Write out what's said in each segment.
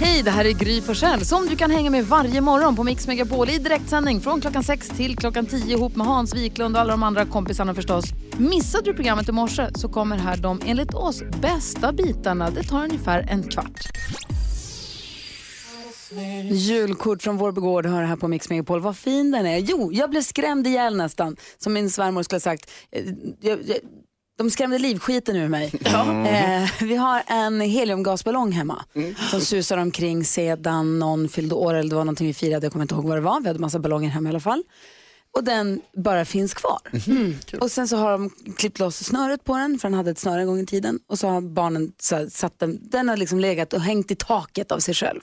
Hej, det här är Gry Forssell som du kan hänga med varje morgon på Mix Megapol i direktsändning från klockan 6 till klockan 10 ihop med Hans Wiklund och alla de andra kompisarna förstås. Missade du programmet i morse så kommer här de enligt oss bästa bitarna. Det tar ungefär en kvart. Julkort från vår begård hör här på Mix Megapol. Vad fin den är. Jo, jag blev skrämd ihjäl nästan. Som min svärmor skulle ha sagt. Eh, jag, jag, de skrämde livskiten ur mig. Eh, vi har en heliumgasballong hemma som susar omkring sedan någon fyllde år eller det var någonting vi firade. Jag kommer inte ihåg vad det var. Vi hade massa ballonger hemma i alla fall. Och den bara finns kvar. Och sen så har de klippt loss snöret på den, för den hade ett snöre en gång i tiden. Och så har barnen så här, satt den, den har liksom legat och hängt i taket av sig själv.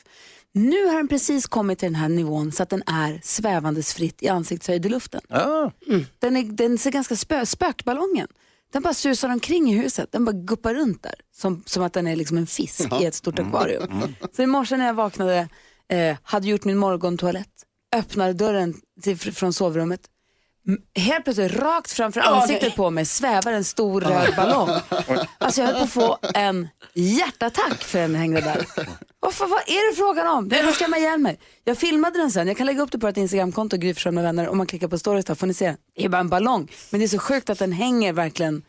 Nu har den precis kommit till den här nivån så att den är svävandes fritt i ansiktshöjd i luften. Ah. Den, är, den ser ganska spö, spökballongen. Den bara susar omkring i huset, den bara guppar runt där. Som, som att den är liksom en fisk i ett stort akvarium. Så i morse när jag vaknade, eh, hade gjort min morgontoalett, öppnade dörren till, fr- från sovrummet. M- Helt plötsligt rakt framför ansiktet på mig svävar en stor röd ballong. Alltså jag höll på att få en hjärtattack för den hängde där. Varför, vad är det frågan om? Den ska skrämma ihjäl mig. Jag filmade den sen, jag kan lägga upp det på ett Instagramkonto, Gry med vänner. Om man klickar på stories där får ni se den. Det är bara en ballong. Men det är så sjukt att den hänger verkligen,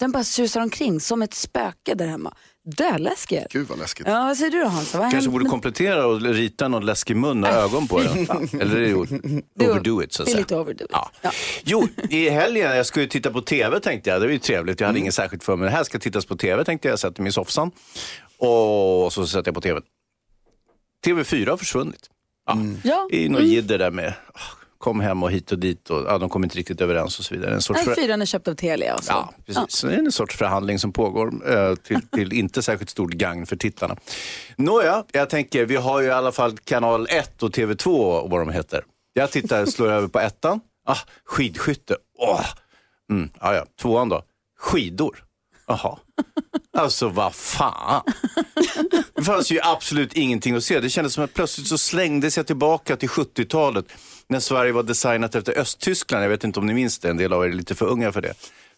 den bara susar omkring som ett spöke där hemma. Döläskig är den. Gud vad läskigt. Ja, vad säger du då Hansa? Vad Kanske händer? borde komplettera och rita någon läskig mun och ögon på den. Eller är det overdo it så att Det är säga. lite overdo it. Ja. Ja. Jo, i helgen, jag skulle titta på tv tänkte jag. Det var ju trevligt, jag hade inget särskilt för mig. Det här ska tittas på tv tänkte jag. Jag sätter mig i soffan och så sätter jag på tv. TV4 har försvunnit. Ja. Ja. I något jidder där med ah, kom hem och hit och dit och ja, de kom inte riktigt överens och så vidare. En sorts Nej, fyran är köpt av Telia och så. Ja, precis. Så det är en sorts förhandling som pågår eh, till, till inte särskilt stort gagn för tittarna. Nåja, jag tänker, vi har ju i alla fall kanal 1 och TV2 och vad de heter. Jag tittar, slår över på ettan. Ah, skidskytte. Åh. Mm, ah, ja. Tvåan då? Skidor. Jaha. Alltså vad fan. Det fanns ju absolut ingenting att se. Det kändes som att plötsligt så slängdes jag tillbaka till 70-talet när Sverige var designat efter Östtyskland. Jag vet inte om ni minns det, en del av er är lite för unga för det.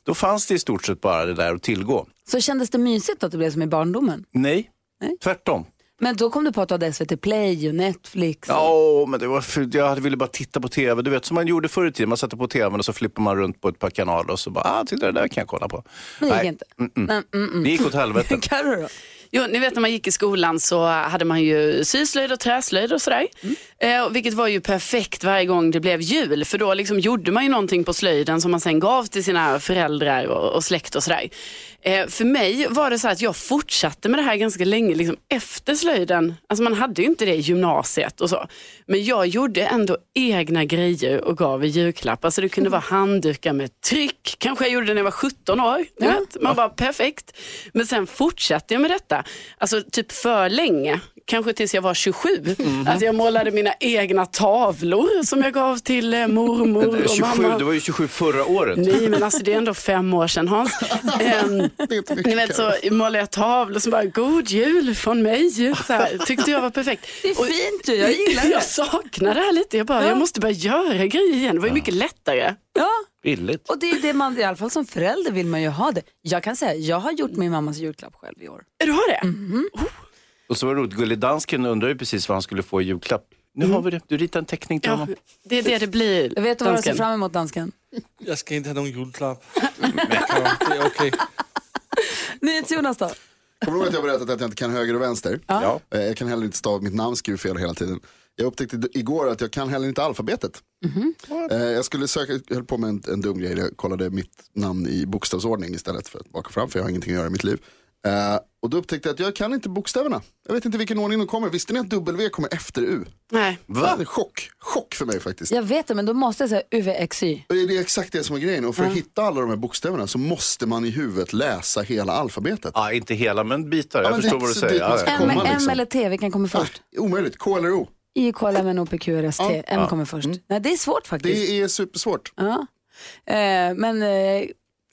Då fanns det i stort sett bara det där att tillgå. Så kändes det mysigt att det blev som i barndomen? Nej, Nej. tvärtom. Men då kom du på att du hade SVT Play och Netflix. och- Ja, men det var för, jag hade ville bara titta på tv. Du vet som man gjorde förr i tiden. Man satte på tvn och så flippar man runt på ett par kanaler och så bara, ah, titta det där kan jag kolla på. Men det gick Nej. inte. Mm -mm. Nej, mm, mm. Det gick åt helvete. Carro då? Jo, ni vet när man gick i skolan så hade man ju syslöjd och träslöjd och sådär. Eh, och vilket var ju perfekt varje gång det blev jul. För då liksom gjorde man ju någonting på slöjden som man sen gav till sina föräldrar och, och släkt och sådär. Eh, för mig var det så att jag fortsatte med det här ganska länge liksom efter slöjden. Alltså man hade ju inte det i gymnasiet och så. Men jag gjorde ändå egna grejer och gav i julklapp. Alltså det kunde vara handdukar med tryck. Kanske jag gjorde det när jag var 17 år. Vet. Man bara perfekt. Men sen fortsatte jag med detta. Alltså typ för länge. Kanske tills jag var 27. Att jag målade mina egna tavlor som jag gav till eh, mormor och 27, mamma. du var ju 27 förra året. Nej men alltså det är ändå fem år sedan Hans. Ehm, ni vet så målade jag tavlor som bara, god jul från mig. Så här, tyckte jag var perfekt. Det är Och- fint du, jag gillar det. Jag saknar det här lite. Jag bara, jag måste börja göra grejer igen. Det var ju mycket lättare. Ja, Billigt. och det är det man, i alla fall som förälder vill man ju ha det. Jag kan säga, jag har gjort min mammas julklapp själv i år. Du har det? Och så var det roligt, Gullig Dansken undrade ju precis vad han skulle få i julklapp. Nu har vi det, du ritar en teckning till Ja, honom. det är det det blir. Jag vet du vad jag ser fram emot dansken? Jag ska inte ha någon julklapp. Ja, det är okej. NyhetsJonas då? Kommer du ihåg att jag berättat att jag inte kan höger och vänster? Ja. Eh, Jag kan heller inte stava mitt namn, skriver fel hela tiden. Jag upptäckte igår att jag kan heller inte alfabetet. Eh, Jag skulle söka, jag höll på med en, en dum grej, jag kollade mitt namn i bokstavsordning istället för att baka fram, för jag har ingenting att göra i mitt liv. Och då upptäckte jag att jag kan inte bokstäverna. Jag vet inte vilken ordning de kommer. Visste ni att W kommer efter U? Nej. Det är chock, chock för mig faktiskt. Jag vet det, men då måste jag säga UVXY. Det är exakt det som är grejen. Och för att hitta alla de här bokstäverna så måste man i huvudet läsa hela alfabetet. Ja, inte hela, men bitar. Ja, Jag men förstår det- vad du säger. Ja, ja. M, komma, M liksom. eller T, vilken kommer först? Ah, omöjligt. K eller O. I, K, L, M, N, O, P, Q, R, S, T. Ja. M kommer först. Nej, det är svårt faktiskt. Det är supersvårt. Ja. Eh, men eh,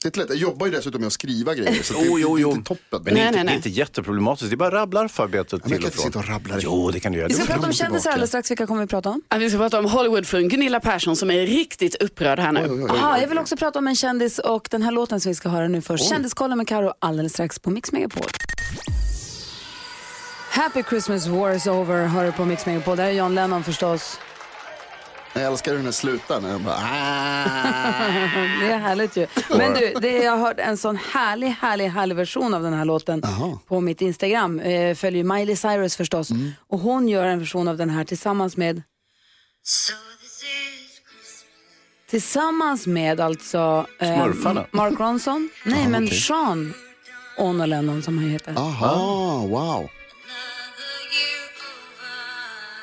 Det är lätt. Jag jobbar ju dessutom med att skriva grejer. Så det, Jo, jo, det är jo. inte toppen. Men det är, Nej, inte, nej, det är nej. inte jätteproblematiskt, det är bara rabblaralfabetet Men jag till kan och inte från. sitta och rabbla. Jo, det kan du göra. vi ska Det- prata om kändisar alldeles strax. Vilka kommer vi prata om? Ja, Vi ska prata om Hollywoodfrun Gunilla Persson som är riktigt upprörd här nu. Oj, oj, oj. Aha, jag vill också prata om en kändis och den här låten som vi ska höra nu först. Kändiskollen med Karo alldeles strax på Mix Megapol. Happy Christmas War is over hör du på Mix Megapol. Det här är John Lennon förstås. Jag älskar hur den slutar när den bara... "Ah." Det är härligt ju. Men du, det, jag har hört en sån härlig, härlig, härlig version av den här låten Jaha. på mitt Instagram. Eh, följer Miley Cyrus förstås. Och hon gör en version av den här tillsammans med Tillsammans med alltså eh, Smurfarna? Mark Ronson. Nej, men Sean Ono Lennon som han heter. Aha, wow.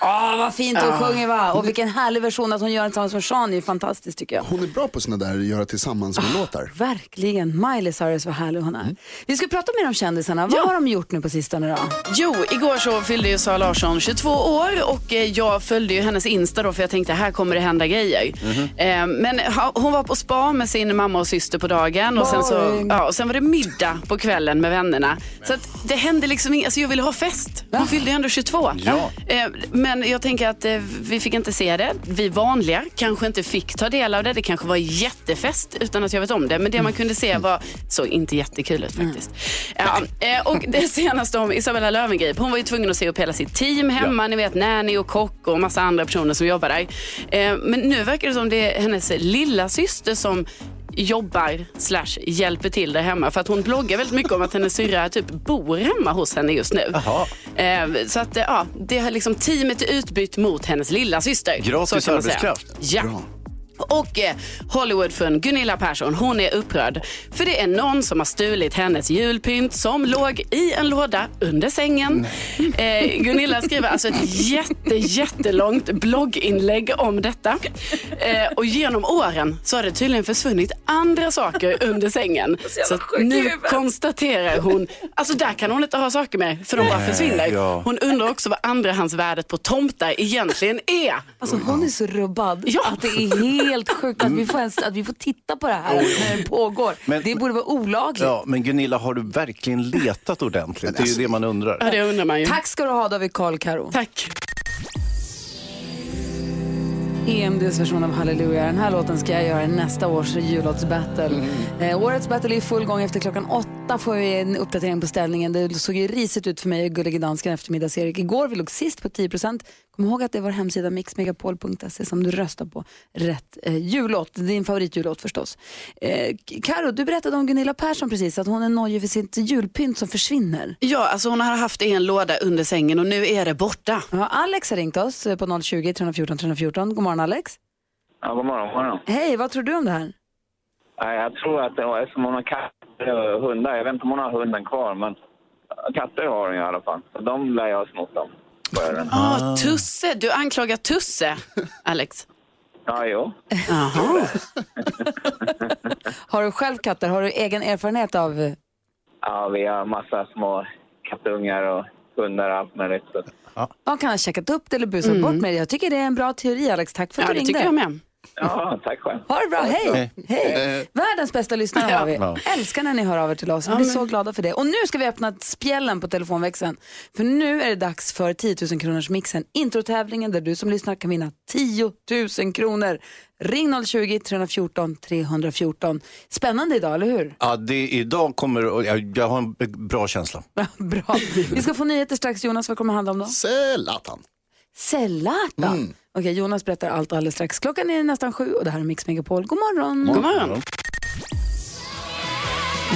Åh, vad fint hon sjunger va? Och vilken härlig version att hon gör tillsammans med Sean är ju fantastiskt tycker jag. Hon är bra på såna där göra tillsammans med låtar. Verkligen. Miley Cyrus, vad härlig hon är. Vi ska prata mer om kändisarna. Vad har de gjort nu på sistone då? Jo, igår så fyllde ju Sara Larsson 22 år och eh, jag följde ju hennes Insta då för jag tänkte här kommer det hända grejer. Eh, Men ha- hon var på spa med sin mamma och syster på dagen och sen, så, Boring. ja, och sen var det middag på kvällen med vännerna. Så att det hände liksom inget, alltså jag ville ha fest. Hon fyllde ju ändå 22. Ja. Eh, Men jag tänker att eh, vi fick inte se det. Vi vanliga kanske inte fick ta del av det. Det kanske var jättefest utan att jag vet om det. Men det man kunde se var, såg inte jättekul ut faktiskt. Ja, eh, och det senaste om Isabella Löwengrip, hon var ju tvungen att se upp hela sitt team hemma. Ni vet nanny och kock och massa andra personer som jobbar där. Eh, Men nu verkar det som det är hennes lilla syster som jobbar slash hjälper till där hemma. För att hon bloggar väldigt mycket om att hennes syrra typ bor hemma hos henne just nu. Eh, så att eh, ja, det har liksom teamet är utbytt mot hennes lilla syster. Gratis arbetskraft. Ja. Och eh, Hollywoodfrun Gunilla Persson, hon är upprörd. För det är någon som har stulit hennes julpynt som låg i en låda under sängen. Eh, Gunilla skriver alltså ett jätte, jättelångt blogginlägg om detta. Eh, och genom åren så har det tydligen försvunnit andra saker under sängen. Så att nu konstaterar hon, alltså där kan hon inte ha saker med för de bara försvinner. Hon undrar också vad andrahandsvärdet på tomtar egentligen är. Alltså hon är så rubbad Ja. att det är helt sjukt att vi får, ens, att vi får titta på det här när det pågår. Men- det borde vara olagligt. Ja, men Gunilla, har du verkligen letat ordentligt? Det är ju det man undrar. Ja, det undrar man ju. Tack ska du ha David Karl Karo. Tack. EMDs version av Halleluja. Den här låten ska jag göra i nästa års jullåtsbattle. Eh, årets battle är i full gång. Efter klockan åtta får vi en uppdatering på ställningen. Det såg ju risigt ut för mig och Gullige Dansken eftermiddags-Erik. Igår vi låg sist på 10 Kom ihåg att det är vår hemsida mixmegapol.se som du röstar på rätt eh, jullåt. Din favoritjullåt förstås. Eh, Karo, du berättade om Gunilla Persson precis, att hon är nojig för sitt julpynt som försvinner. Ja, alltså hon har haft det i en låda under sängen och nu är det borta. Ja, Alex har ringt oss eh, på 020 314 314. God morgon Alex. Ja, god morgon. God morgon. Hej, vad tror du om det här? Ja, Jag tror att det eftersom hon har katter och hundar, jag vet inte om hon har hunden kvar, men katter har hon i alla fall. Så de lär jag ha snott dem. För- Ah, Tusse, du anklagar Tusse, Alex. Ja, jo. Jaha. Har du själv katter? Har du egen erfarenhet av... Ja, vi har massa små kattungar och hundar och allt möjligt. Så. Ja, kan ha checkat upp det eller busat bort med det. Jag tycker det är en bra teori Alex. Tack för att Ja, du det ringde. tycker jag med. Ja, tack själv. Ha det bra, hej! hej. Världens bästa lyssnare har vi. Ja. Älskar när ni hör av er till oss. Vi blir så glada för det. Och nu ska vi öppna spjällen på telefonväxeln. För nu är det dags för 10 000 kronors mixen. Introtävlingen där du som lyssnar kan vinna 10 000 kronor. Ring 020 314 314. Spännande idag, eller hur? Ja, det, idag kommer, jag, jag har en bra känsla. Bra. Vi ska få nyheter strax. Jonas, vad kommer det handla om då? Zlatan. Zlatan. Okej, Jonas berättar allt alldeles strax. Klockan är nästan sju och det här är Mix Megapol. God morgon. God morgon.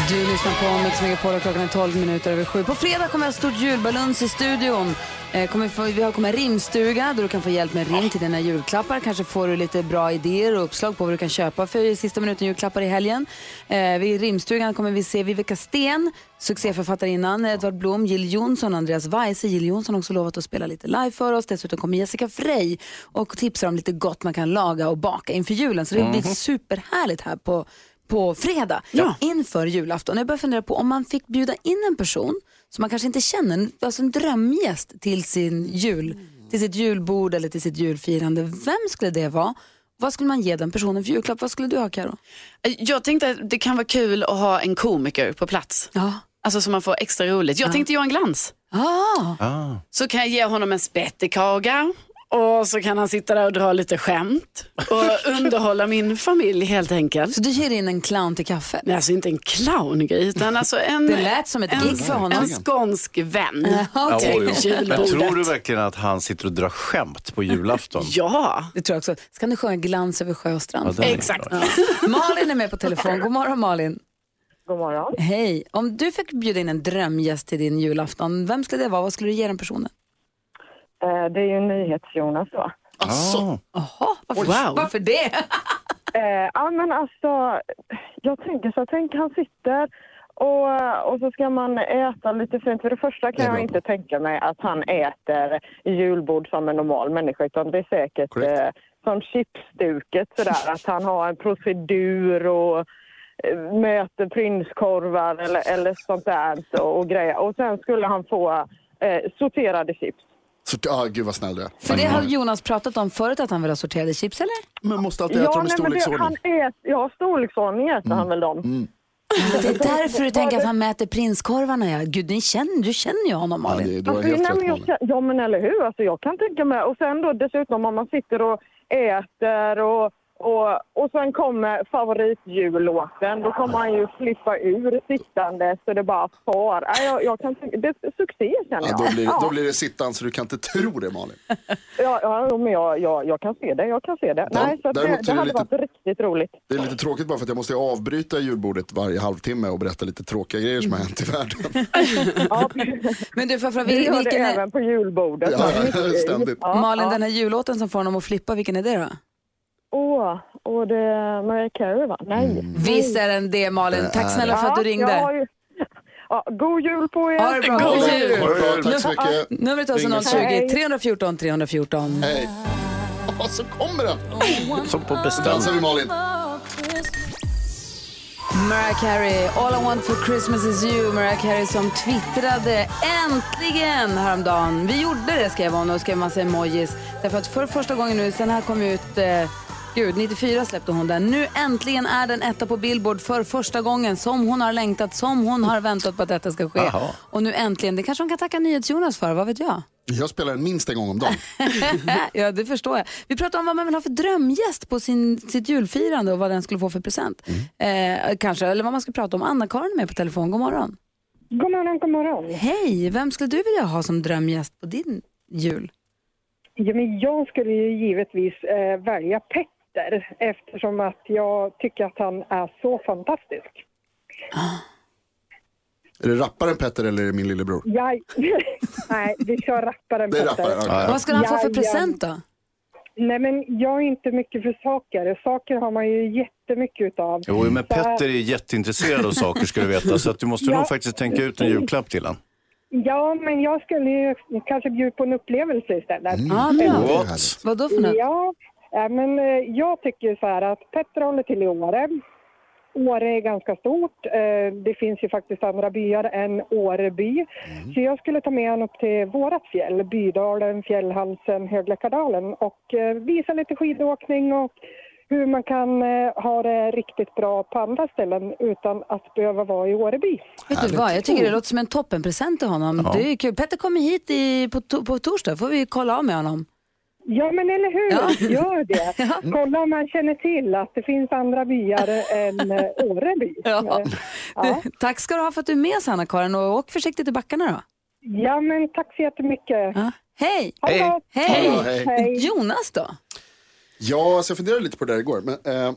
Du lyssnar på Mix Megapol och klockan är 12 minuter över sju. På fredag kommer jag stort julbaluns i studion. Eh, kommer få, vi har kommer rimstuga där du kan få hjälp med rim till dina julklappar. Kanske får du lite bra idéer och uppslag på vad du kan köpa för sista minuten julklappar i helgen. Eh, vid rimstugan kommer vi se Vivica Sten, succéförfattarinnan Edvard Blom, Jill Johnson, Andreas Weise. Jill Johnson har också lovat att spela lite live för oss. Dessutom kommer Jessica Frey och tipsar om lite gott man kan laga och baka inför julen. Så det blir superhärligt här på på fredag Ja. inför julafton. Jag börjar fundera på om man fick bjuda in en person som man kanske inte känner, alltså en drömgäst till, sin jul, till sitt julbord eller till sitt julfirande. Vem skulle det vara? Vad skulle man ge den personen för julklapp? Vad skulle du ha Karo? Jag tänkte att det kan vara kul att ha en komiker på plats. Ja. Alltså så man får extra roligt. Jag tänkte Johan Glans. Ah. Ah. Så kan jag ge honom en spettekaka Och så kan han sitta där och dra lite skämt och underhålla min familj helt enkelt. Så du hyr in en clown till kaffet? Nej, alltså inte en clowngrej utan alltså en, Det lät som ett en, gig för honom. en skånsk vän Ja, Ja, till oj, oj. Men julbordet. tror du verkligen att han sitter och drar skämt på julafton? Ja, Det tror jag också. Ska du sjunga Glans över sjö och strand? Ja, exakt. Malin är med på telefon. God morgon Malin. God morgon. Hej. Om du fick bjuda in en drömgäst till din julafton, vem skulle det vara? Vad skulle du ge den personen? Eh, det är ju NyhetsJonas då. Alltså, Jaha, varför, Wow. varför det? Eh, ja men alltså, jag tänker så, tänk han sitter och, och så ska man äta lite fint. För det första Det kan jag bra. inte tänka mig att han äter julbord som en normal människa utan det är säkert eh, som chipsduket sådär att han har en procedur och eh, möter prinskorvar eller, eller sånt där så, och grejer. Och sen skulle han få eh, sorterade chips. Så, ah, gud vad snäll du är. För det har Jonas pratat om förut att han vill ha sorterade chips, eller? Men måste alltid äta dem i men det, storleksordning. han är, ja, storleksordning äter han väl dem. Det är därför du tänker att han mäter prinskorvarna. Ja. Gud, ni känner, du känner ju honom Ja, Malin. det, du har Alltså, nej, jag, ja men eller hur, alltså, jag kan tänka mig. Och sen då dessutom om man sitter och äter och, och, och sen kommer favoritjullåten, då kommer han ju flippa ur sittande så det bara far. Nej, jag, jag kan det är succé känner Ja, jag. då, blir, ja, då blir det sittan så du kan inte tro det Malin. ja, ja, men jag, jag, jag kan se det, jag kan se det. Ja, Nej, så det, det det hade lite- varit riktigt roligt. Det är lite tråkigt bara för att jag måste avbryta julbordet varje halvtimme och berätta lite tråkiga grejer som har hänt i världen. Ja, Men du, fråga, vi gör det vilken är, även på julbordet. Ja, ständigt. Ja, Malin, ja. den här jullåten som får honom att flippa, vilken är det då? Åh, och det är Mariah Carey va? Nej. Visst är den det Malin. Tack snälla för att du ringde. ju... ja, god jul på er! Ha det bra. God God jul. jul. Det bra, tack så mycket. Numret är alltså Ring oss. 020 314 314. Hej. Ja, så kommer den. Som på Dansar beställning. vi Malin. Mariah Carey, All I want for Christmas is you. Mariah Carey som twittrade äntligen häromdagen. Vi gjorde det skrev hon och skrev massa emojis. Därför att för första gången nu, sen här kom ut, eh, gud 94 släppte hon den. Nu äntligen är den etta på Billboard för första gången som hon har längtat, som hon har väntat på att detta ska ske. Jaha. Och nu äntligen, det kanske hon kan tacka NyhetsJonas för, vad vet jag? Jag spelar den minst en gång om dagen. ja, det förstår jag. Vi pratar om vad man vill ha för drömgäst på sin, sitt julfirande och vad den skulle få för present. Eh, kanske, eller vad man ska prata om. Anna-Karin är med på telefon. God morgon. God morgon, god morgon. Hej, vem skulle du vilja ha som drömgäst på din jul? Ja, men jag skulle ju givetvis eh, välja Petter eftersom att jag tycker att han är så fantastisk. Är det rapparen Petter eller är det min lillebror? Jag... Nej, vi kör rapparen Petter. rapparen, okej. Vad skulle han få för Ja, present då? Nej, men jag är inte mycket för saker. Saker har man ju jättemycket utav. Jo, men Så- Petter är jätteintresserad av saker ska du veta. Så att du måste Ja. nog faktiskt tänka ut en julklapp till honom. Ja, men jag skulle ju kanske bjuda på en upplevelse istället. Ja, är bra. härligt. Vad då för något? Ja, ja, men eh, jag tycker så här att Petter håller till i Åre. Åre är ganska stort. Eh, Det finns ju faktiskt andra byar än Åreby. Så jag skulle ta med honom upp till vårat fjäll, Bydalen, Fjällhalsen, Högläckardalen och eh, visa lite skidåkning och hur man kan eh, ha det riktigt bra på andra ställen utan att behöva vara i Åreby. Vet du vad, jag tycker det låter som en toppenpresent till honom. Det är kul. Petter kommer hit i, på, to- på torsdag, får vi kolla av med honom. Ja, men eller hur? Ja. Gör det. Kolla om man känner till att det finns andra byar än eh, Åreby. Ja. Eh, Ja. Tack ska du ha för att du är med oss Anna-Karin och åk försiktigt i backarna då. ja, men tack så jättemycket. Ja. Hej! Hej. Hej! Hej. Hej. Jonas då? Ja, alltså jag funderade lite på det där igår. Men, eh,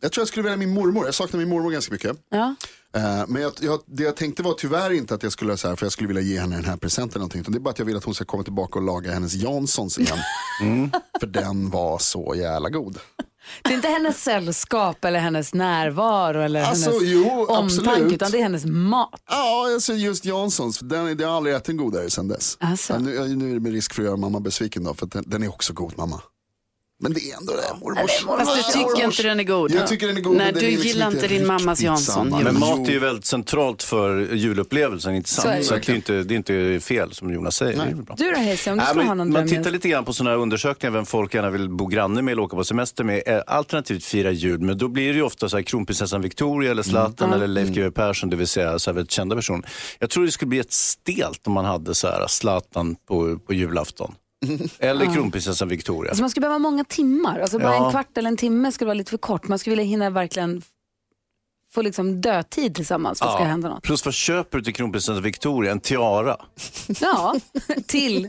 jag tror jag skulle välja min mormor. Jag saknar min mormor ganska mycket. Ja. Eh, men jag, jag, det jag tänkte var tyvärr inte att jag skulle så här, för jag skulle vilja ge henne den här presenten eller någonting. Utan det är bara att jag vill att hon ska komma tillbaka och laga hennes Janssons igen. För den var så jävla god. Det är inte hennes sällskap eller hennes närvaro eller Alltså, hennes jo, omtanke absolut. utan det är hennes mat. Ja, alltså just Janssons. Den, jag har aldrig ätit en godare sedan dess. Alltså. Ja, nu, nu är det med risk för att göra mamma besviken då, för den, den är också god mamma. Men det är ändå det, mormors. Fast du tycker inte den är god. Jag tycker den är god. Nej, du liksom gillar inte din mammas Jansson. Men mat är ju väldigt centralt för julupplevelsen, inte Så är det. sant? Så att det, är inte, det är inte fel som Jonas säger. Det är väl bra. Du då Hayes, om du Nej, skulle men ha någon man tittar lite grann på sådana här undersökningar, vem folk gärna vill bo granne med eller åka på semester med, eh, alternativt fira jul. Men då blir det ju ofta så här kronprinsessan Victoria eller Zlatan eller Leif GW Persson, det vill säga så här väldigt kända personer. Jag tror det skulle bli ett stelt om man hade så här Zlatan på, på julafton. Eller kronprinsessan Victoria. Alltså man skulle behöva många timmar. Alltså bara Ja. en kvart eller en timme skulle vara lite för kort. Man skulle vilja hinna verkligen få liksom dödtid tillsammans för att det ska hända något. Plus vad köper du till kronprinsessan Victoria? En tiara? Ja, till.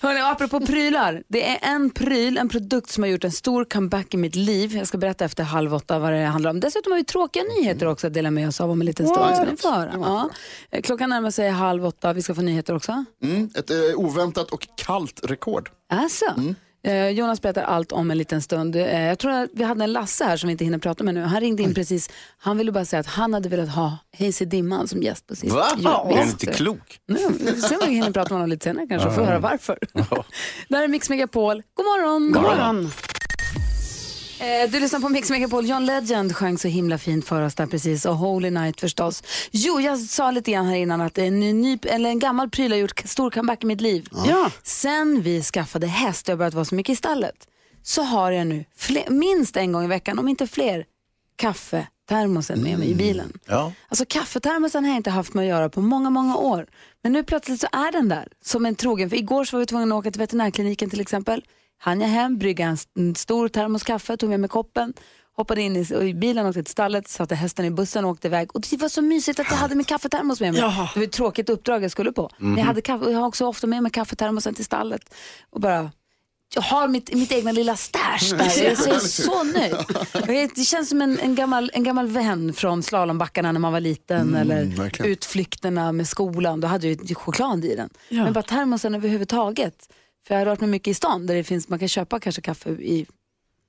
Hörrni, apropå prylar. Det är en pryl, en produkt som har gjort en stor comeback i mitt liv. Jag ska berätta efter halv åtta vad det handlar om. Dessutom har vi tråkiga nyheter också att dela med oss av om en liten stund. Ni höra. Ja. Klockan närmar sig halv åtta. Vi ska få nyheter också. Mm, ett eh, oväntat och kallt rekord. Alltså. Eh, Jonas berättar allt om en liten stund. Eh, jag tror att vi hade en Lasse här som vi inte hinner prata med nu. Han ringde in precis. Han ville bara säga att han hade velat ha Hayes Dimman som gäst på sist. Va? Ja, är visst. inte klok? Nu, vi får se om vi hinner prata med honom lite senare kanske och få höra varför. Det här är Mix Megapol. God morgon! God morgon. Eh, du lyssnar på Mix Megapol. John Legend sjöng så himla fint för oss där precis och Holy Night förstås. Jo, jag sa lite grann här innan att en, ny, eller en gammal pryl har gjort stor comeback i mitt liv. Ja. Sen vi skaffade häst och jag börjat vara så mycket i stallet så har jag nu fler, minst en gång i veckan, om inte fler, kaffetermosen med mig i bilen. Ja. Alltså kaffetermosen har jag inte haft med att göra på många, många år. Men nu plötsligt så är den där som en trogen. För igår så var vi tvungna att åka till veterinärkliniken till exempel. Han jag hem, brygga en, stor termos kaffe, tog med mig koppen, hoppade in i, i bilen, åkte till stallet, satte hästen i bussen och åkte iväg. Och det var så mysigt att jag hade min kaffetermos med mig. Ja. Det var ett tråkigt uppdrag jag skulle på. Men jag, hade kaffe, jag har också ofta med mig kaffetermosen till stallet. Och bara jag har mitt, mitt egna lilla stash där. Jag är så, nöjd. Det känns som en, en, gammal, en gammal vän från slalombackarna när man var liten eller verkligen. utflykterna med skolan. Då hade jag choklad i den. Men bara termosen överhuvudtaget. För jag har rört mig mycket i stan där det finns, man kan köpa kanske kaffe i,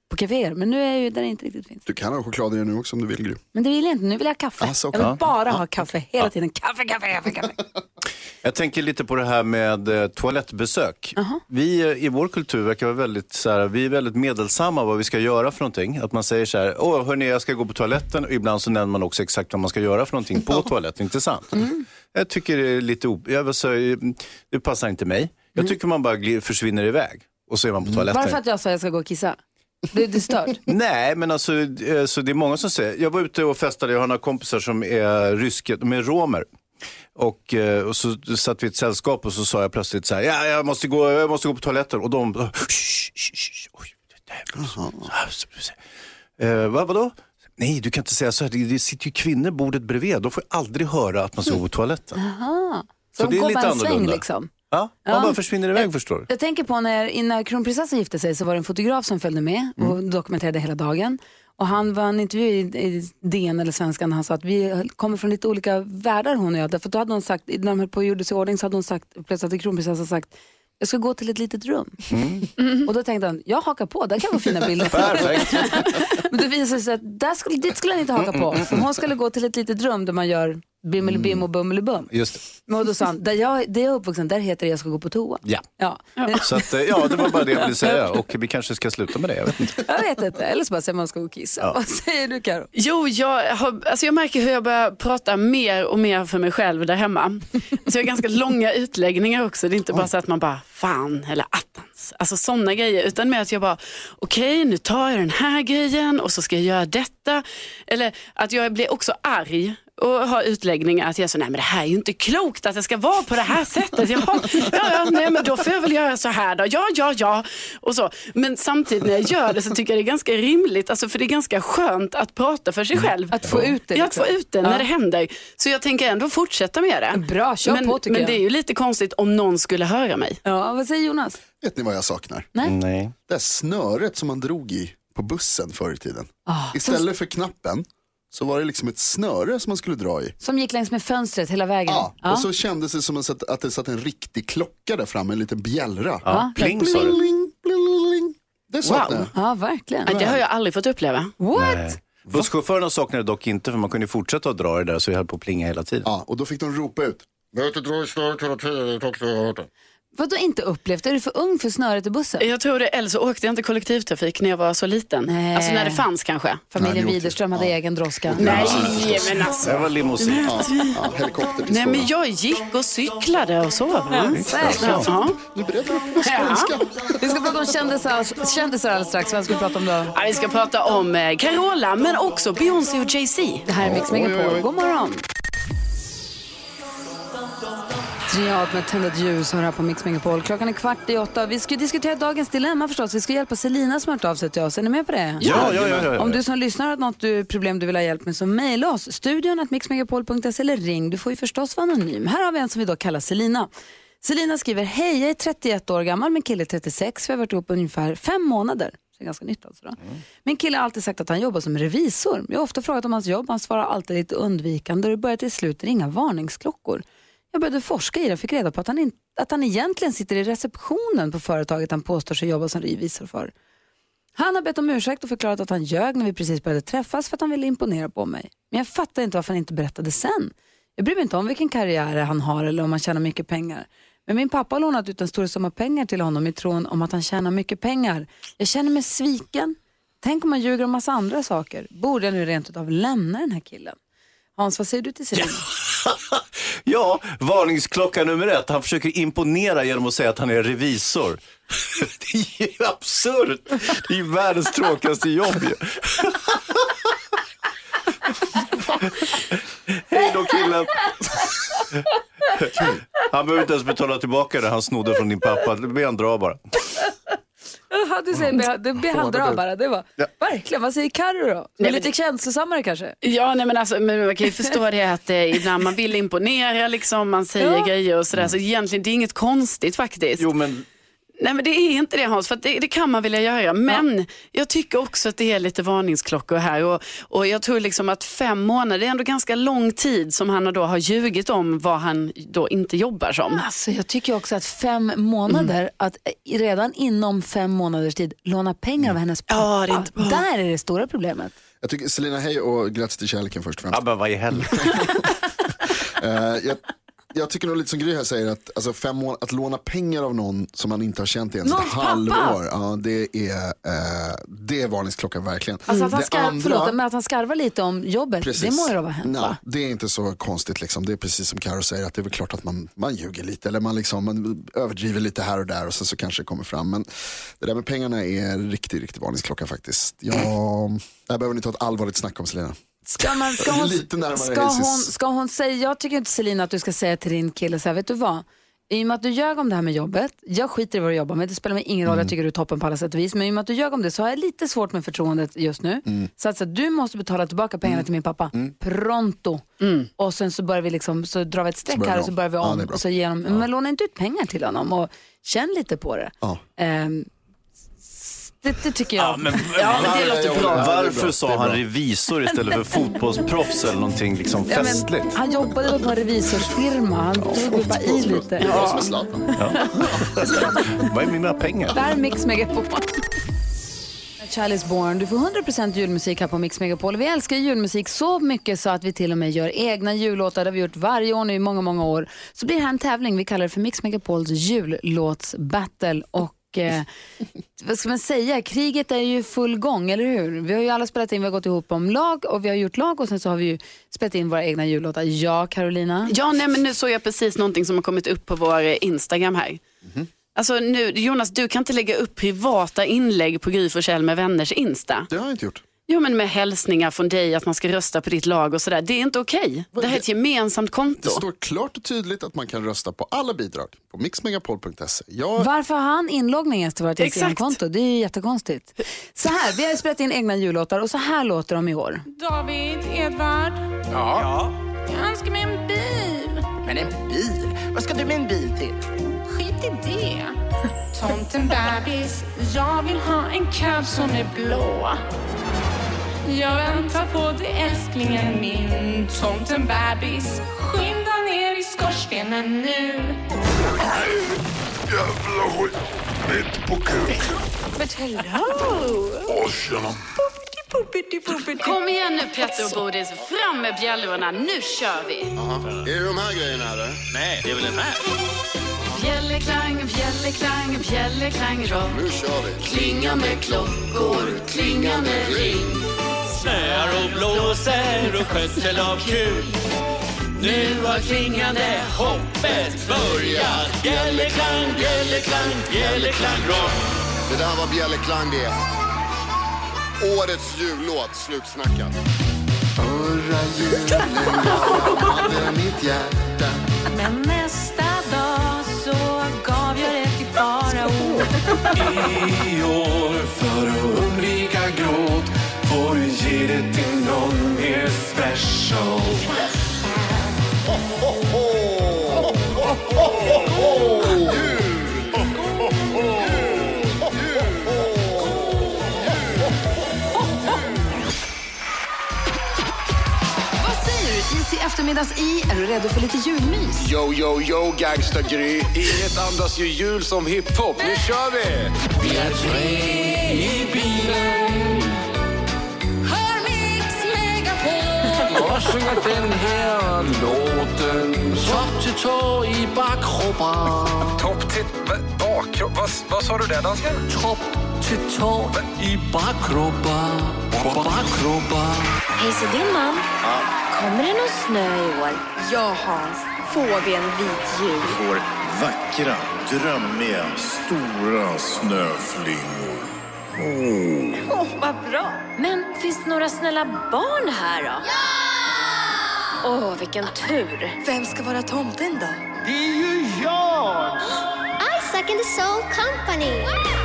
på kaféer. Men nu är jag ju där det inte riktigt finns. Du kan ha choklad i den nu också om du vill Gry. Men det vill jag inte, nu vill jag ha kaffe. Alltså, jag vill bara ha kaffe hela tiden. Kaffe, kaffe, kaffe, kaffe. Jag tänker lite på det här med eh, toalettbesök. Vi eh, i vår kultur verkar vara väldigt, så här, vi är väldigt medelsamma vad vi ska göra för någonting. Att man säger så här, åh hörni jag ska gå på toaletten och ibland så nämner man också exakt vad man ska göra för någonting på toaletten, inte sant? Jag tycker det är lite, o- jag säga, det passar inte mig. Jag tycker man bara försvinner iväg och så är man på toaletten. Bara för att jag sa att jag ska gå och kissa. Det, det är stört. Nej, men alltså, eh, så det är många som säger, jag var ute och festade, jag har några kompisar som är ryska, de är romer. Och, eh, och så satt vi i ett sällskap och så sa jag plötsligt så här, ja, jag måste gå, jag måste gå på toaletten. Och de, "Shh, shh, shh, oj, det där, vad, vadå? Nej, du kan inte säga så här, det, det sitter ju kvinnor bordet bredvid, de får aldrig höra att man ska gå på toaletten. Så, Så det de är går lite bara en sväng annorlunda. liksom. Ja, man bara försvinner iväg förstår du. Jag tänker på när, innan kronprinsessan gifte sig så var det en fotograf som följde med och Mm. dokumenterade hela dagen. Och han var en intervju i, i DN eller Svenskan han sa att vi kommer från lite olika världar hon och jag. Därför då hade hon sagt, när de höll på och gjorde sig i ordning så hade hon sagt, plötsligt hade kronprinsessan sagt jag ska gå till ett litet rum. Mm. Och då tänkte han, jag hakar på, där kan vara fina bilder. Perfekt. Men det visade sig att där skulle, dit skulle han inte haka på. För hon skulle gå till ett litet rum där man gör bimmelibim och bummelibum. Just det. Men då sa han, där jag, där jag är uppvuxen, där heter det jag ska gå på toa. Ja. Ja. Så att, eh, ja, det var bara det jag ville säga och vi kanske ska sluta med det. Jag vet inte. Jag vet inte, eller så bara säger man ska gå och kissa. Vad säger du Karo? Jo, jag, har, alltså jag märker hur jag börjar prata mer och mer för mig själv där hemma. Så jag har ganska långa utläggningar också. Det är inte bara så att man bara fan eller attans. Alltså sådana grejer. Utan mer att jag bara okej nu tar jag den här grejen och så ska jag göra detta. Eller att jag blir också arg och har utläggningar att jag så nej men det här är ju inte klokt att det ska vara på det här sättet. Jaha, ja, ja, nej men då får jag väl göra så här då. Ja, ja, ja. Och så. Men samtidigt när jag gör det så tycker jag det är ganska rimligt, alltså för det är ganska skönt att prata för sig själv. Att få ut det, Ja, att få liksom. ut det när det händer. Så jag tänker ändå fortsätta med det. Bra, kör men, på, tycker Men jag. det är ju lite konstigt om någon skulle höra mig. Ja, vad säger Jonas? Vet ni vad jag saknar? Nej. Det här snöret som man drog i på bussen förr i tiden. Ah, Istället för knappen så var det liksom ett snöre som man skulle dra i. Som gick längs med fönstret hela vägen. Ja, och så kändes det som att att det satt en riktig klocka där framme, en liten bjällra. Ja, pling. Bling, bling, bling. Det saknar Wow. Ja, verkligen. Det har jag aldrig fått uppleva. What? Busschaufförerna saknade det dock inte för man kunde fortsätta att dra det där så vi höll på att plinga hela tiden. Ja, och då fick de ropa ut. Vet du dra i snöret hela tiden, jag har hört det. Vadå inte upplevt? Är du för ung för snöret i bussen? Jag tror det, eller så åkte jag inte kollektivtrafik när jag var så liten. Nej. Alltså när det fanns kanske. Familjen Nej, Widerström hade egen droska. Nej, men alltså. Det var limousin. Ja, ja, helikopter Nej men jag gick och cyklade och så. Va? Säkert. Ja. Nu berättar du på skånska. Vi ska prata om kändisar, kändisar alldeles strax. Vad ska vi prata om då? Ja, vi ska prata om eh, Carola men också Beyoncé och Jay-Z. Det här är Mix Megapol. God morgon. Triad med tända ljus har här på Mix Megapol. Klockan är kvart i åtta. Vi ska diskutera dagens dilemma förstås. Vi ska hjälpa Selina som har hört av sig till oss. Är ni med på det? Ja, ja, ja, ja. Om du som lyssnar har något du, problem du vill ha hjälp med så mejla oss. Studion att mixmegapol.se eller ring. Du får ju förstås vara anonym. Här har vi en som vi då kallar Selina. Selina skriver, hej jag är 31 år gammal, min kille är 36. Vi har varit ihop ungefär fem månader. Så ganska nytt alltså. Då. Min kille har alltid sagt att han jobbar som revisor. Jag har ofta frågat om hans jobb, han svarar alltid lite undvikande och det börjar till slut ringa varningsklockor. Jag började forska i det och fick reda på att han, in, att han egentligen sitter i receptionen på företaget han påstår sig jobba som revisor för. Han har bett om ursäkt och förklarat att han ljög när vi precis började träffas för att han ville imponera på mig. Men jag fattar inte varför han inte berättade sen. Jag bryr mig inte om vilken karriär han har eller om han tjänar mycket pengar. Men min pappa har lånat ut en stor summa pengar till honom i tron om att han tjänar mycket pengar. Jag känner mig sviken. Tänk om han ljuger om massa andra saker. Borde jag nu rent utav lämna den här killen? Hans, vad säger du till Selina? Ja, varningsklocka nummer ett. Han försöker imponera genom att säga att han är revisor. Det är ju absurt. Det är ju världens tråkigaste jobb ju. Hej då killen. Han behöver inte ens betala tillbaka det han snodde från din pappa. Det blir han dra bara. Jaha, du säger be- det blir han dra bara. Det var, Verkligen, vad säger Carro då? Det är lite känslosammare kanske? Ja, nej, men, alltså, men man kan ju förstå det att eh, ibland man vill imponera, liksom, man säger Ja. grejer och sådär. Så egentligen det är inget konstigt faktiskt. Jo men Nej men det är inte det Hans, för det, det kan man vilja göra. Men jag tycker också att det är lite varningsklockor här. Och, och jag tror liksom att fem månader, det är ändå ganska lång tid som han då har ljugit om vad han då inte jobbar som. Alltså, jag tycker också att fem månader, att eh, redan inom fem månaders tid låna pengar av hennes pappa, Ja, det är inte bra. där är det stora problemet. Jag tycker Selina, hej och grattis till kärleken först och främst. Ja, men vad i helvete. Eh, jag, jag tycker nog lite som Gry här säger att alltså, fem mån- att låna pengar av någon som man inte har känt i ens ett pappa! halvår, ja, det, är, eh, det är varningsklockan verkligen. Alltså att han, Det andra- förlåt, men att han skarvar lite om jobbet, det må ju då vara hänt Nej, va? det är inte så konstigt. Liksom. Det är precis som Karo säger, att det är väl klart att man, man ljuger lite eller man, liksom, man överdriver lite här och där och sen så kanske det kommer fram. Men det där med pengarna är en riktig, riktig varningsklocka faktiskt. Jag, där behöver ni ta ett allvarligt snack om Selina. Ska, man, ska, hon, Lite närmare ska, hon, ska hon säga, jag tycker inte Selina att du ska säga till din kille så här, vet du vad? I och med att du ljög om det här med jobbet, jag skiter i vad du jobbar med, det spelar mig ingen roll, Mm. jag tycker du är toppen på alla sätt och vis, men i och med att du ljög om det så har jag lite svårt med förtroendet just nu. Mm. Så att så att du måste betala tillbaka pengarna till min pappa pronto. Och sen så börjar vi liksom, så drar vi ett streck här och så börjar vi Ja, om. bra. och så ger honom, Men låna inte ut pengar till honom och känn lite på det. Ja. Ehm, det, det tycker jag. Ja, men, Ja, men det låter bra. Är. Varför sa är han revisor istället för fotbollsproffs eller någonting liksom Ja, men festligt? han jobbade väl på en revisorsfirma, han tog väl bara i lite. Det var som en Zlatan. Vad är mina pengar? Det här är Mix Megapol. Born. Du får 100% julmusik här på Mix Megapol. Vi älskar julmusik så mycket så att vi till och med gör egna jullåtar. Det har vi gjort varje år nu i många, många år. Så blir det här en tävling. Vi kallar det för Mix Megapols jullåtsbattle. Och eh, vad ska man säga? Kriget är ju full gång, eller hur? Vi har ju alla spelat in, vi har gått ihop om lag och vi har gjort lag och sen så har vi ju spelat in våra egna jullåtar. Ja, Carolina? Ja, nej, men nu såg jag precis någonting som har kommit upp på vår Instagram här. Alltså nu, Jonas, du kan inte lägga upp privata inlägg på Gry med vänners Insta. Det har jag inte gjort. Jo, men med hälsningar från dig att man ska rösta på ditt lag och sådär. Det är inte okej. Det här är ett gemensamt konto. Det står klart och tydligt att man kan rösta på alla bidrag på mixmegapol.se. Jag, Varför har han inloggning till vårt. Instagramkonto? Det är ju jättekonstigt. Så här, vi har spelat in egna jullåtar och så här låter de i år. David, Edvard. Ja. Jag önskar mig en bil. Men en bil? Vad ska du med en bil till? Skit i det. Tomten bebis, jag vill ha en kalv som är blå. Jag väntar på dig älsklingen min. Tomten bebis, skynda ner i skorstenen nu. Jävla skit. Mitt på kuken. But hello! Åh, tjena. Kom igen nu Petter och Bodis, fram med bjällrorna, nu kör vi! är det de här grejerna eller? Nej, det är väl den här? Bjällerklang, bjällerklang, bjällerklang rock. Nu kör vi. Klinga med klockor, klingande ring. Snöar och blåser och skötsel av kul. Nu har klingande hoppet börjat. Bjällerklang, bjällerklang, bjällerklang rock. Det där var Bjällerklang det. Årets jullåt, slutsnackat. Förra julen jag hade mitt hjärta Men nästa i år. För att undvika gråt får du ge det till någon mer special. Ho, ho, ho! ho, ho, ho, ho. Du? Is i eftermiddags i. Är du redo för lite julmys? Yo, yo, yo, gangsta-Gry. Inget andas ju jul som hiphop. Nu kör vi! Vi är tre i bilen. Hör Mix Megapol. Och sjunger den här låten Topp till tå i bakkroppen Topp till... Bakkropp? Vad, vad sa du där, dansken? Topp till tå i bakkroppen Bakkroppen Hej, så din man. Kommer det någon snö i år? Ja, Hans. Får vi en vit jul? får vackra, drömmiga, stora snöflingor. Åh. Åh, vad bra. Men finns det några snälla barn här då? Ja! Åh, vilken tur. Vem ska vara tomten då? Det är ju jag! Isaac and the Soul Company.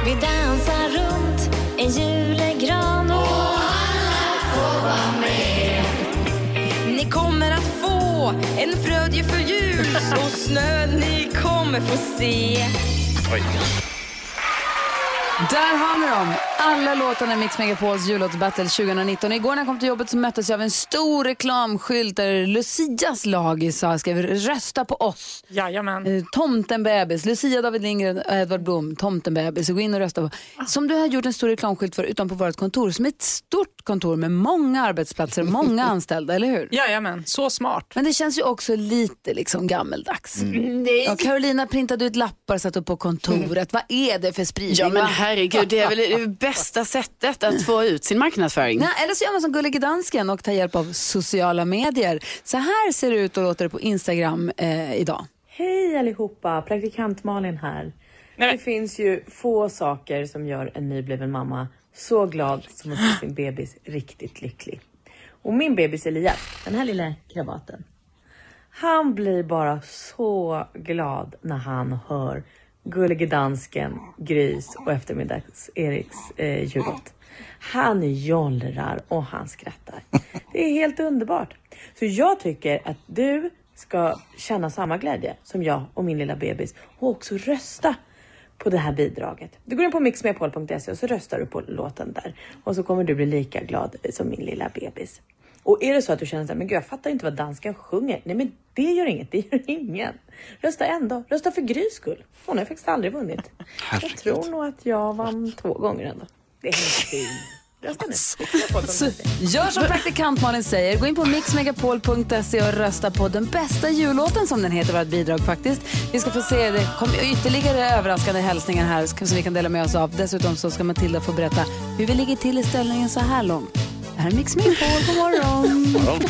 Vi dansar runt en julegran Ni kommer att få en frödjefull jul och snö ni kommer få se. Där har ni dem! Alla låtarna i Mix Megapols jullåtsbattle 2019. Igår när jag kom till jobbet så möttes jag av en stor reklamskylt där Lucias lag sa skrev rösta på oss. Jajamän. Eh, Tomten bebis, Lucia, David Lindgren och Edvard Blom, Tomten bebis. Så gå in och rösta på. Som du har gjort en stor reklamskylt för utanpå vårt kontor som är ett stort kontor med många arbetsplatser och många anställda, eller hur? Jajamän, så smart. Men det känns ju också lite liksom gammeldags. Mm. Ja, Carolina printade ut lappar satt upp på kontoret. Vad är det för spridning? Ja? Herregud, det är väl det bästa sättet att få ut sin marknadsföring. Nej, eller så gör man som Gullige Dansken och tar hjälp av sociala medier. Så här ser det ut och låter det på Instagram eh, idag. Hej allihopa, praktikant Malin här. Det finns ju få saker som gör en nybliven mamma så glad som att se sin bebis riktigt lycklig. Och min bebis Elias, den här lilla krabaten. Han blir bara så glad när han hör Gullige Dansken, Grys och eftermiddags-Eriks eh, jullåt. Han jollrar och han skrattar. Det är helt underbart. Så jag tycker att du ska känna samma glädje som jag och min lilla bebis och också rösta på det här bidraget. Du går in på mixmepol.se och så röstar du på låten där och så kommer du bli lika glad som min lilla bebis. Och är det så att du känner så här, men gud jag fattar inte vad dansken sjunger. Nej men det gör inget, det gör ingen. Rösta ändå, rösta för Grys skull. Hon har faktiskt aldrig vunnit. Jag tror nog att jag vann två gånger ändå. Det är helt fint. Rösta nu. Så, gör som praktikant Malin säger. Gå in på mixmegapol.se och rösta på den bästa jullåten som den heter, vårt bidrag faktiskt. Vi ska få se, det kommer ytterligare överraskande hälsningar här som vi kan dela med oss av. Dessutom så ska Matilda få berätta hur vi ligger till i ställningen så här långt. Här är Mix Megapol, god morgon.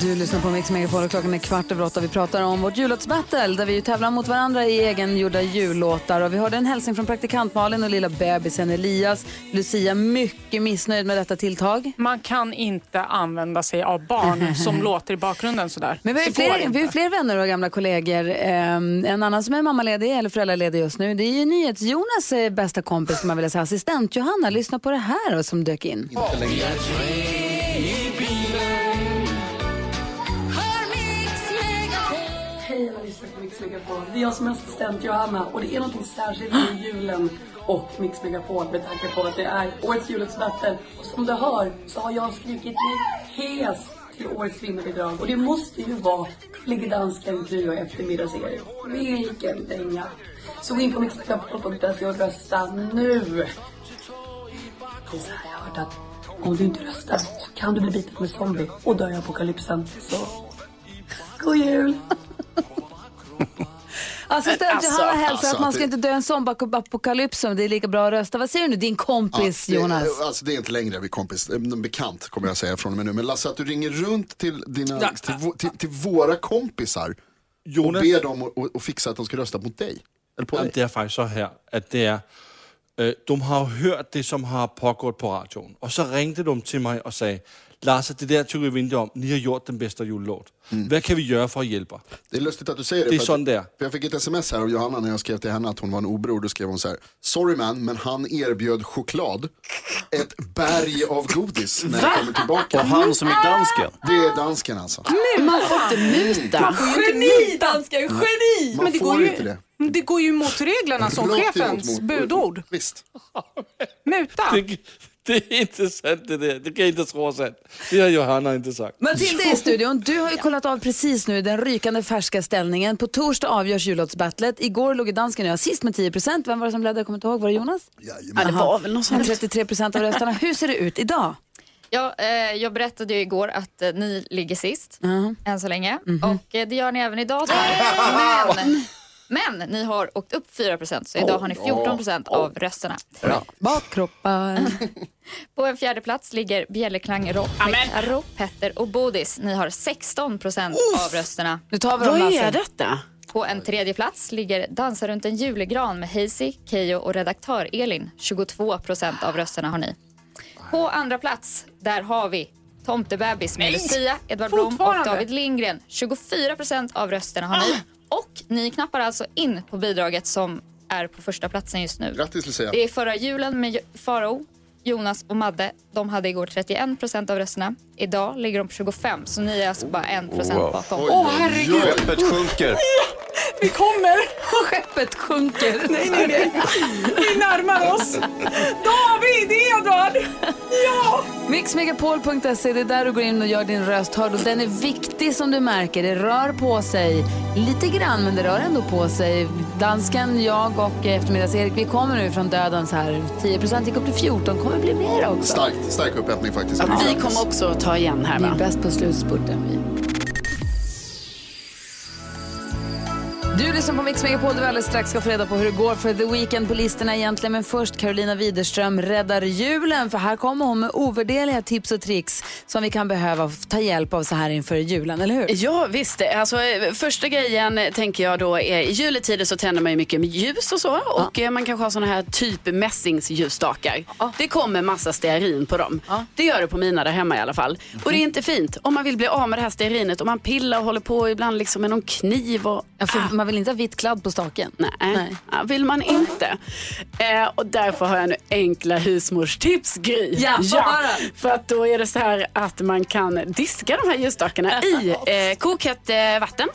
Du lyssnar på Mix Megapol och klockan är kvart över åtta. Vi pratar om vårt jullåtsbattle där vi ju tävlar mot varandra i egengjorda jullåtar. Och vi hörde en hälsning från praktikant Malin och lilla bebisen Elias. Lucia mycket missnöjd med detta tilltag. Man kan inte använda sig av barn som låter i bakgrunden sådär. Men vi har, ju fler, vi har fler vänner och gamla kollegor. Ehm, en annan som är mammaledig eller föräldraledig just nu, det är ju NyhetsJonas eh, bästa kompis, kan man vilja säga, assistent Johanna. Lyssna på det här då, som dök in. Vi Mix Megapol. Det är jag som är assistent Johanna och det är något särskilt med julen och Mix Megapol med tanke på att det är årets jullåtsbattle. Och som du hör så har jag skrikit mig hes till årets vinnarbidrag och det måste ju vara Gullige Dansken, Gry och eftermiddags-Erik. Vilken dänga! Så gå in på mixmegapol.se och rösta nu! Det är så här jag har hört att om du inte röstar så kan du bli biten med zombie och dö i apokalypsen. Så God jul! Assistent Alltså, Johanna hälsar alltså, att man ska det- inte dö en zombie-apokalyps om det är lika bra att rösta. Vad säger du nu, din kompis det, Jonas? Alltså det är inte längre vi kompis, en bekant kommer jag säga från och med nu. Men Lasse att du ringer runt till, dina, Ja. till, till, till våra kompisar Jonas. och ber dem att- fixa att de ska rösta mot dig. Eller på dig. det är faktiskt så här, att det är, øh, de har hört det som har pågått på radion och så ringde de till mig och sa Lasse, det där tycker vi inte om. Ni har gjort den bästa jullåt. Vad kan vi göra för att hjälpa? Det är lustigt att du säger det. Det är för sån att- det är. För jag fick ett sms här av Johanna när jag skrev till henne att hon var en obror. Då skrev hon så här. Sorry man, men han erbjöd choklad. Ett berg av godis när jag kommer tillbaka. Och han som är dansken? Det är dansken alltså. Nej, man får inte muta. Geni dansken, geni! Man Men det får går, ju, inte det. det går ju emot reglerna som chefens budord. Visst. Muta. Det, det är inte sant det där. Det kan jag inte tro är sant. Det har Johanna inte sagt. Matilda i studion, du har ju kollat av precis nu den rykande färska ställningen. På torsdag avgörs jullåtsbattlet. Igår låg dansken och jag sist med 10 Vem var det som ledde? Jag kommer inte ihåg. Var det Jonas? Ja, det var väl någon sån. 33 av rösterna. Hur ser det ut idag? Ja, eh, jag berättade ju igår att eh, ni ligger sist än så länge. Mhm. Och eh, det gör ni även idag. Men, men ni har åkt upp 4% så idag har ni 14% av rösterna. Bakkroppar. På en fjärde plats ligger Bjällerklang Rock Petter och Bodis. Ni har 16% av rösterna. Nu tar vi Vad dem, är Lasse. detta? På en tredje plats ligger Dansa runt en julegran med Hazy, Keyyo och redaktör Elin. 22% av rösterna har ni. På andra plats, där har vi Tomtebebis med Nej, Lucia, Edvard Blom och. David Lindgren. 24% av rösterna har ni. Och ni knappar alltså in på bidraget som är på första platsen just nu. Grattis Lucia. Det är förra julen med Farao, Jonas och Madde. De hade igår 31% av rösterna. Idag ligger de på 25 så ni är alltså bara 1 Wow. bakom. Åh herregud. Skeppet sjunker. Vi kommer. Skeppet sjunker. Nej, nej, nej. Vi närmar oss. David, Edvard. Ja. Mixmegapol.se, det är där du går in och gör din röst hörd och den är viktig som du märker. Det rör på sig lite grann men det rör ändå på sig. Dansken, jag och eftermiddags-Erik, vi kommer nu från dödens här. 10 gick upp till 14, kommer bli mer också. Stark, stark upphämtning faktiskt. Ja, vi kommer också ta igen här Vi är va? bäst på slutspurten vi. Du lyssnar på Mix Megapol vi alldeles strax ska få reda på hur det går för The Weeknd på listorna egentligen. Men först Carolina Widerström räddar julen för här kommer hon med ovärderliga tips och tricks som vi kan behöva ta hjälp av så här inför julen, eller hur? Ja visst, alltså, första grejen tänker jag då är i juletider så tänder man ju mycket med ljus och så och eh, man kanske har såna här typ mässingsljusstakar. Det kommer massa stearin på dem. Det gör det på mina där hemma i alla fall. Och det är inte fint om man vill bli av med det här stearinet och man pillar och håller på ibland liksom med någon kniv och Ja, för man vill inte ha vitt kladd på staken. Nej, Ja, vill man inte. Eh, och därför har jag nu enkla husmorstips Gry. Ja, höra. för att då är det så här att man kan diska de här ljusstakarna i eh, kokhett eh, vatten.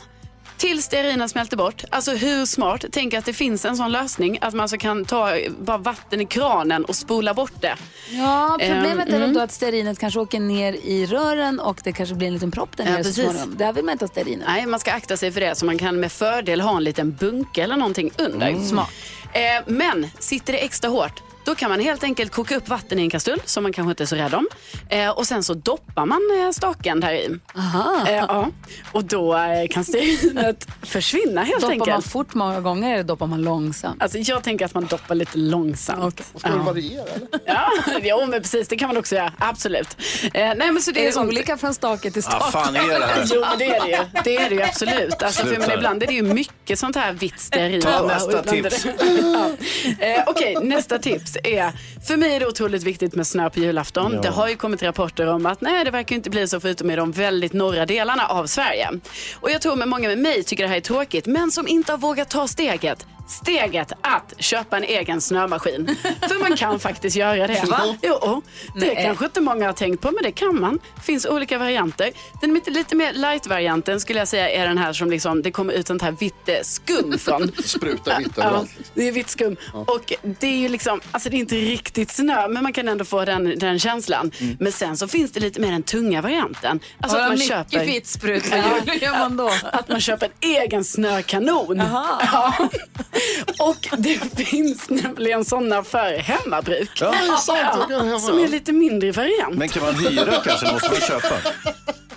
Tills stearinen smälter bort. Alltså hur smart? Tänk att det finns en sån lösning att man alltså kan ta bara vatten i kranen och spola bort det. Ja, problemet Eh, är mm. då att stearinet kanske åker ner i rören och det kanske blir en liten propp där Ja, nere så precis. småningom. Där vill man inte ha stearinet. Nej, man ska akta sig för det. Så man kan med fördel ha en liten bunke eller någonting under. Mm. Smart. Eh, men sitter det extra hårt, då kan man helt enkelt koka upp vatten i en kastrull som man kanske inte är så rädd om. Eh, och sen så doppar man eh, staken där i. Aha. Eh, ja. Och då eh, kan stearinet försvinna helt doppar enkelt. man fort många gånger eller doppar man långsamt? Alltså, jag tänker att man doppar lite långsamt. Ska det variera eller? Ja, jo, men precis. Det kan man också göra. Absolut. Eh, nej, men så det är är det olika från stake till stake? Ja, fan är det här? Jo, men det är det ju. Det är det ju absolut. Alltså, för, men ibland är det ju mycket sånt här vitt stearin. Ta Och nästa tips. ja. eh, Okej, nästa tips är, för mig är det otroligt viktigt med snö på julafton. Ja. Det har ju kommit rapporter om att nej, det verkar inte bli så förutom i de väldigt norra delarna av Sverige. Och jag tror med många med mig tycker det här är tråkigt, men som inte har vågat ta steget. Steget att köpa en egen snömaskin. För man kan faktiskt göra det. Va? Jo, det Nej. kanske inte många har tänkt på, men det kan man. Det finns olika varianter. Den lite, mer light-varianten skulle jag säga är den här som liksom, det kommer ut sånt här vitt eh, skum från. Sprutar vitt Ja, det är vitt skum. Och det är ju liksom, alltså det är inte riktigt snö, men man kan ändå få den, den känslan. Men sen så finns det lite mer den tunga varianten. Alltså Ja, att man köper... vitt sprut. Vad gör- man då? Att man köper en egen snökanon. Ja. Och det finns nämligen sådana för hemmabruk. Ja, det är sant. Jag kan hemma. Som är lite mindre variant. Men kan man hyra kanske? Måste man köpa?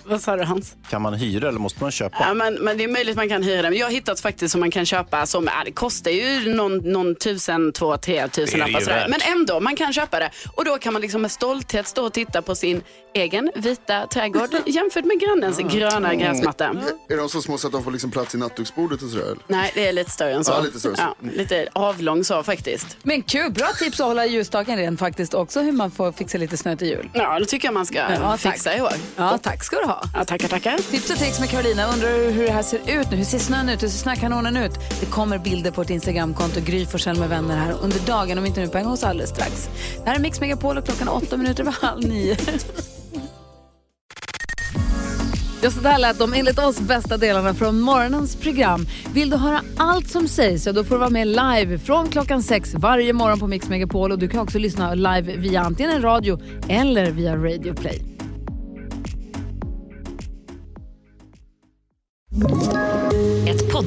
Vad sa du Hans? Kan man hyra eller måste man köpa? Ja, men, men det är möjligt man kan hyra. Men jag har hittat faktiskt som man kan köpa som, ja, det kostar ju någon, någon tusen, två, tre tusen sådär. värt. Men ändå, man kan köpa det. Och då kan man liksom med stolthet stå och titta på sin egen vita trädgård jämfört med grannens gröna gräsmatta. Är de så små så att de får liksom plats i nattduksbordet och sådär? Nej, det är lite större än så. Ja, lite större. Ja, lite avlång så faktiskt. Men kul, bra tips att hålla ljusstaken ren faktiskt också hur man får fixa lite snö till jul. Ja, det tycker jag man ska Ja, tack. fixa i år. Ja, tack ska du ha. Ja, tackar, tackar. Tips och tricks med Carolina. Undrar hur det här ser ut nu? Hur ser snön ut? Hur ser snökanonen ut? Det kommer bilder på ett Instagramkonto, Gry Forssell med vänner här under dagen, om inte nu på en gång så alldeles strax. Det här är Mix Megapol och klockan åtta minuter över halv nio. Ja, så där lät de enligt oss bästa delarna från morgonens program. Vill du höra allt som sägs så då får du vara med live från klockan sex varje morgon på Mix Megapol och du kan också lyssna live via antingen radio eller via Radio Play.